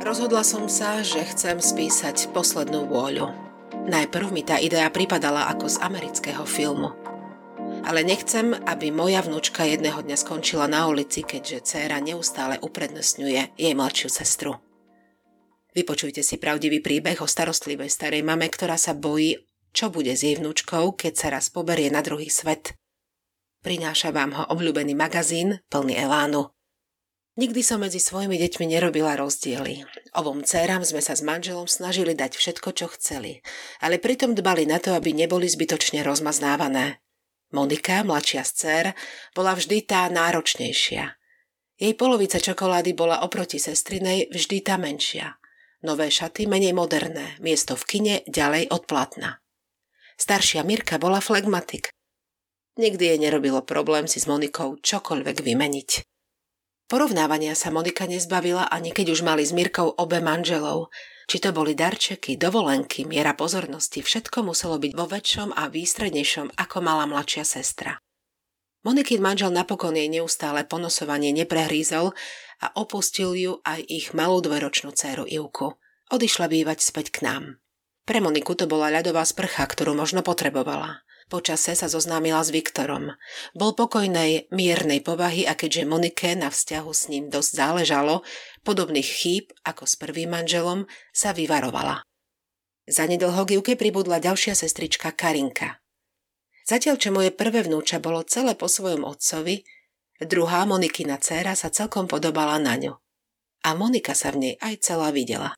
Rozhodla som sa, že chcem spísať poslednú vôľu. Najprv mi tá idea pripadala ako z amerického filmu. Ale nechcem, aby moja vnúčka jedného dňa skončila na ulici, keďže dcéra neustále uprednostňuje jej mladšiu sestru. Vypočujte si pravdivý príbeh o starostlivej starej mame, ktorá sa bojí, čo bude s jej vnúčkou, keď sa raz poberie na druhý svet. Prináša vám ho obľúbený magazín plný elánu. Nikdy som medzi svojimi deťmi nerobila rozdiely. Ovom dcerám sme sa s manželom snažili dať všetko, čo chceli, ale pritom dbali na to, aby neboli zbytočne rozmaznávané. Monika, mladšia z dcer, bola vždy tá náročnejšia. Jej polovica čokolády bola oproti sestrinej vždy tá menšia. Nové šaty menej moderné, miesto v kine ďalej od platna. Staršia Mirka bola flegmatik. Nikdy jej nerobilo problém si s Monikou čokoľvek vymeniť. Porovnávania sa Monika nezbavila ani keď už mali s Mirkou obe manželov. Či to boli darčeky, dovolenky, miera pozornosti, všetko muselo byť vo väčšom a výstrednejšom ako mala mladšia sestra. Monikin manžel napokon jej neustále ponosovanie neprehrízol a opustil ju aj ich malú dvojročnú dceru Ivku. Odišla bývať späť k nám. Pre Moniku to bola ľadová sprcha, ktorú možno potrebovala. Počase sa zoznámila s Viktorom. Bol pokojnej, miernej povahy a keďže Monike na vzťahu s ním dosť záležalo, podobných chýb ako s prvým manželom, sa vyvarovala. Zanedlho Givke pribudla ďalšia sestrička Karinka. Zatiaľ, čo moje prvé vnúča bolo celé po svojom otcovi, druhá Monikina dcéra sa celkom podobala na ňu. A Monika sa v nej aj celá videla.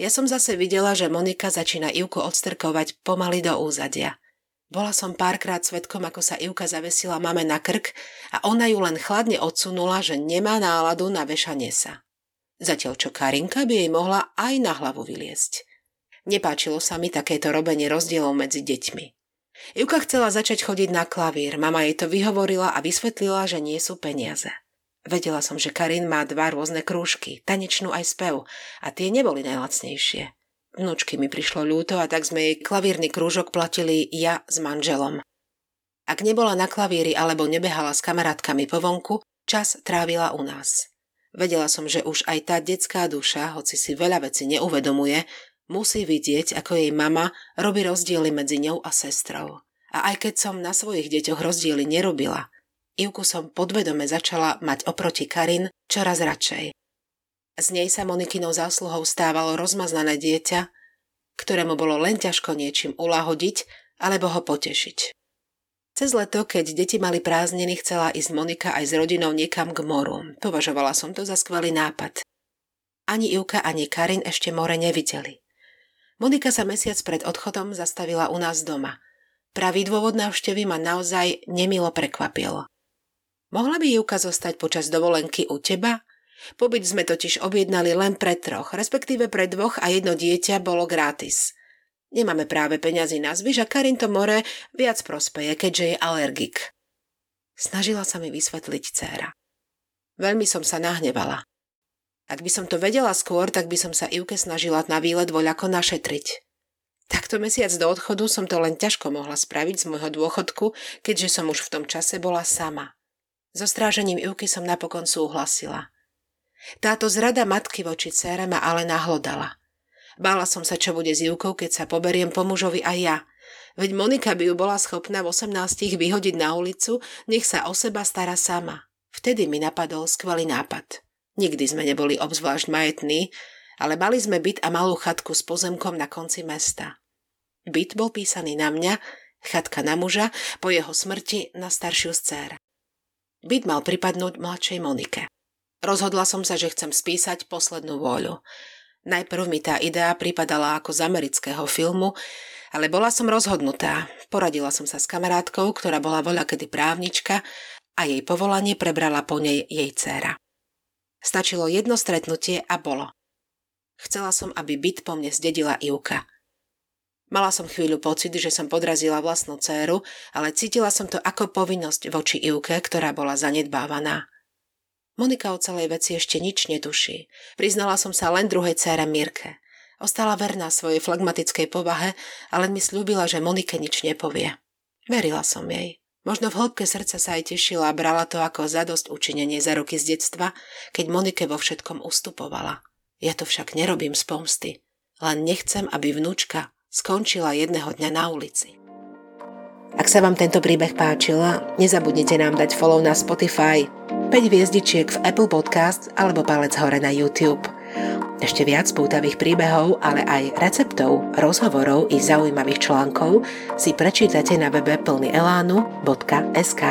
Ja som zase videla, že Monika začína Ivku odstrkovať pomaly do úzadia – bola som párkrát svetkom, ako sa Ivka zavesila mame na krk a ona ju len chladne odsunula, že nemá náladu na vešanie sa. Zatiaľ čo Karinka by jej mohla aj na hlavu vyliesť. Nepáčilo sa mi takéto robenie rozdielov medzi deťmi. Ivka chcela začať chodiť na klavír, mama jej to vyhovorila a vysvetlila, že nie sú peniaze. Vedela som, že Karin má dva rôzne krúžky, tanečnú aj spev, a tie neboli najlacnejšie. Vnúčky mi prišlo ľúto a tak sme jej klavírny krúžok platili ja s manželom. Ak nebola na klavíri alebo nebehala s kamarátkami po vonku, čas trávila u nás. Vedela som, že už aj tá detská duša, hoci si veľa vecí neuvedomuje, musí vidieť, ako jej mama robí rozdiely medzi ňou a sestrou. A aj keď som na svojich deťoch rozdiely nerobila, Ivku som podvedome začala mať oproti Karin čoraz radšej. Z nej sa Monikinou zásluhou stávalo rozmaznané dieťa, ktorému bolo len ťažko niečím ulahodiť alebo ho potešiť. Cez leto, keď deti mali prázdniny, chcela ísť Monika aj s rodinou niekam k moru. Považovala som to za skvelý nápad. Ani Ivka, ani Karin ešte more nevideli. Monika sa mesiac pred odchodom zastavila u nás doma. Pravý dôvod návštevy ma naozaj nemilo prekvapilo. Mohla by Ivka zostať počas dovolenky u teba Pobyt sme totiž objednali len pre troch, respektíve pre dvoch a jedno dieťa bolo gratis. Nemáme práve peňazí na zvyš a Karin to more viac prospeje, keďže je alergik. Snažila sa mi vysvetliť dcéra. Veľmi som sa nahnevala. Ak by som to vedela skôr, tak by som sa Ivke snažila na výlet voľako našetriť. Takto mesiac do odchodu som to len ťažko mohla spraviť z môjho dôchodku, keďže som už v tom čase bola sama. So strážením Ivky som napokon súhlasila – táto zrada matky voči cére ma ale nahlodala. Bála som sa, čo bude s Júkou, keď sa poberiem po mužovi aj ja. Veď Monika by ju bola schopná v 18 vyhodiť na ulicu, nech sa o seba stará sama. Vtedy mi napadol skvelý nápad. Nikdy sme neboli obzvlášť majetní, ale mali sme byt a malú chatku s pozemkom na konci mesta. Byt bol písaný na mňa, chatka na muža, po jeho smrti na staršiu dcer. Byt mal pripadnúť mladšej Monike. Rozhodla som sa, že chcem spísať poslednú vôľu. Najprv mi tá idea pripadala ako z amerického filmu, ale bola som rozhodnutá. Poradila som sa s kamarátkou, ktorá bola voľa kedy právnička a jej povolanie prebrala po nej jej dcéra. Stačilo jedno stretnutie a bolo. Chcela som, aby byt po mne zdedila Ivka. Mala som chvíľu pocit, že som podrazila vlastnú dceru, ale cítila som to ako povinnosť voči Ivke, ktorá bola zanedbávaná. Monika o celej veci ešte nič netuší. Priznala som sa len druhej cére Mirke. Ostala verná svojej flagmatickej povahe, ale mi slúbila, že Monike nič nepovie. Verila som jej. Možno v hĺbke srdca sa aj tešila a brala to ako zadosť učinenie za roky z detstva, keď Monike vo všetkom ustupovala. Ja to však nerobím z pomsty, len nechcem, aby vnúčka skončila jedného dňa na ulici. Ak sa vám tento príbeh páčil, nezabudnite nám dať follow na Spotify, 5 hviezdičiek v Apple Podcast alebo palec hore na YouTube. Ešte viac pútavých príbehov, ale aj receptov, rozhovorov i zaujímavých článkov si prečítate na webe plnyelánu.sk.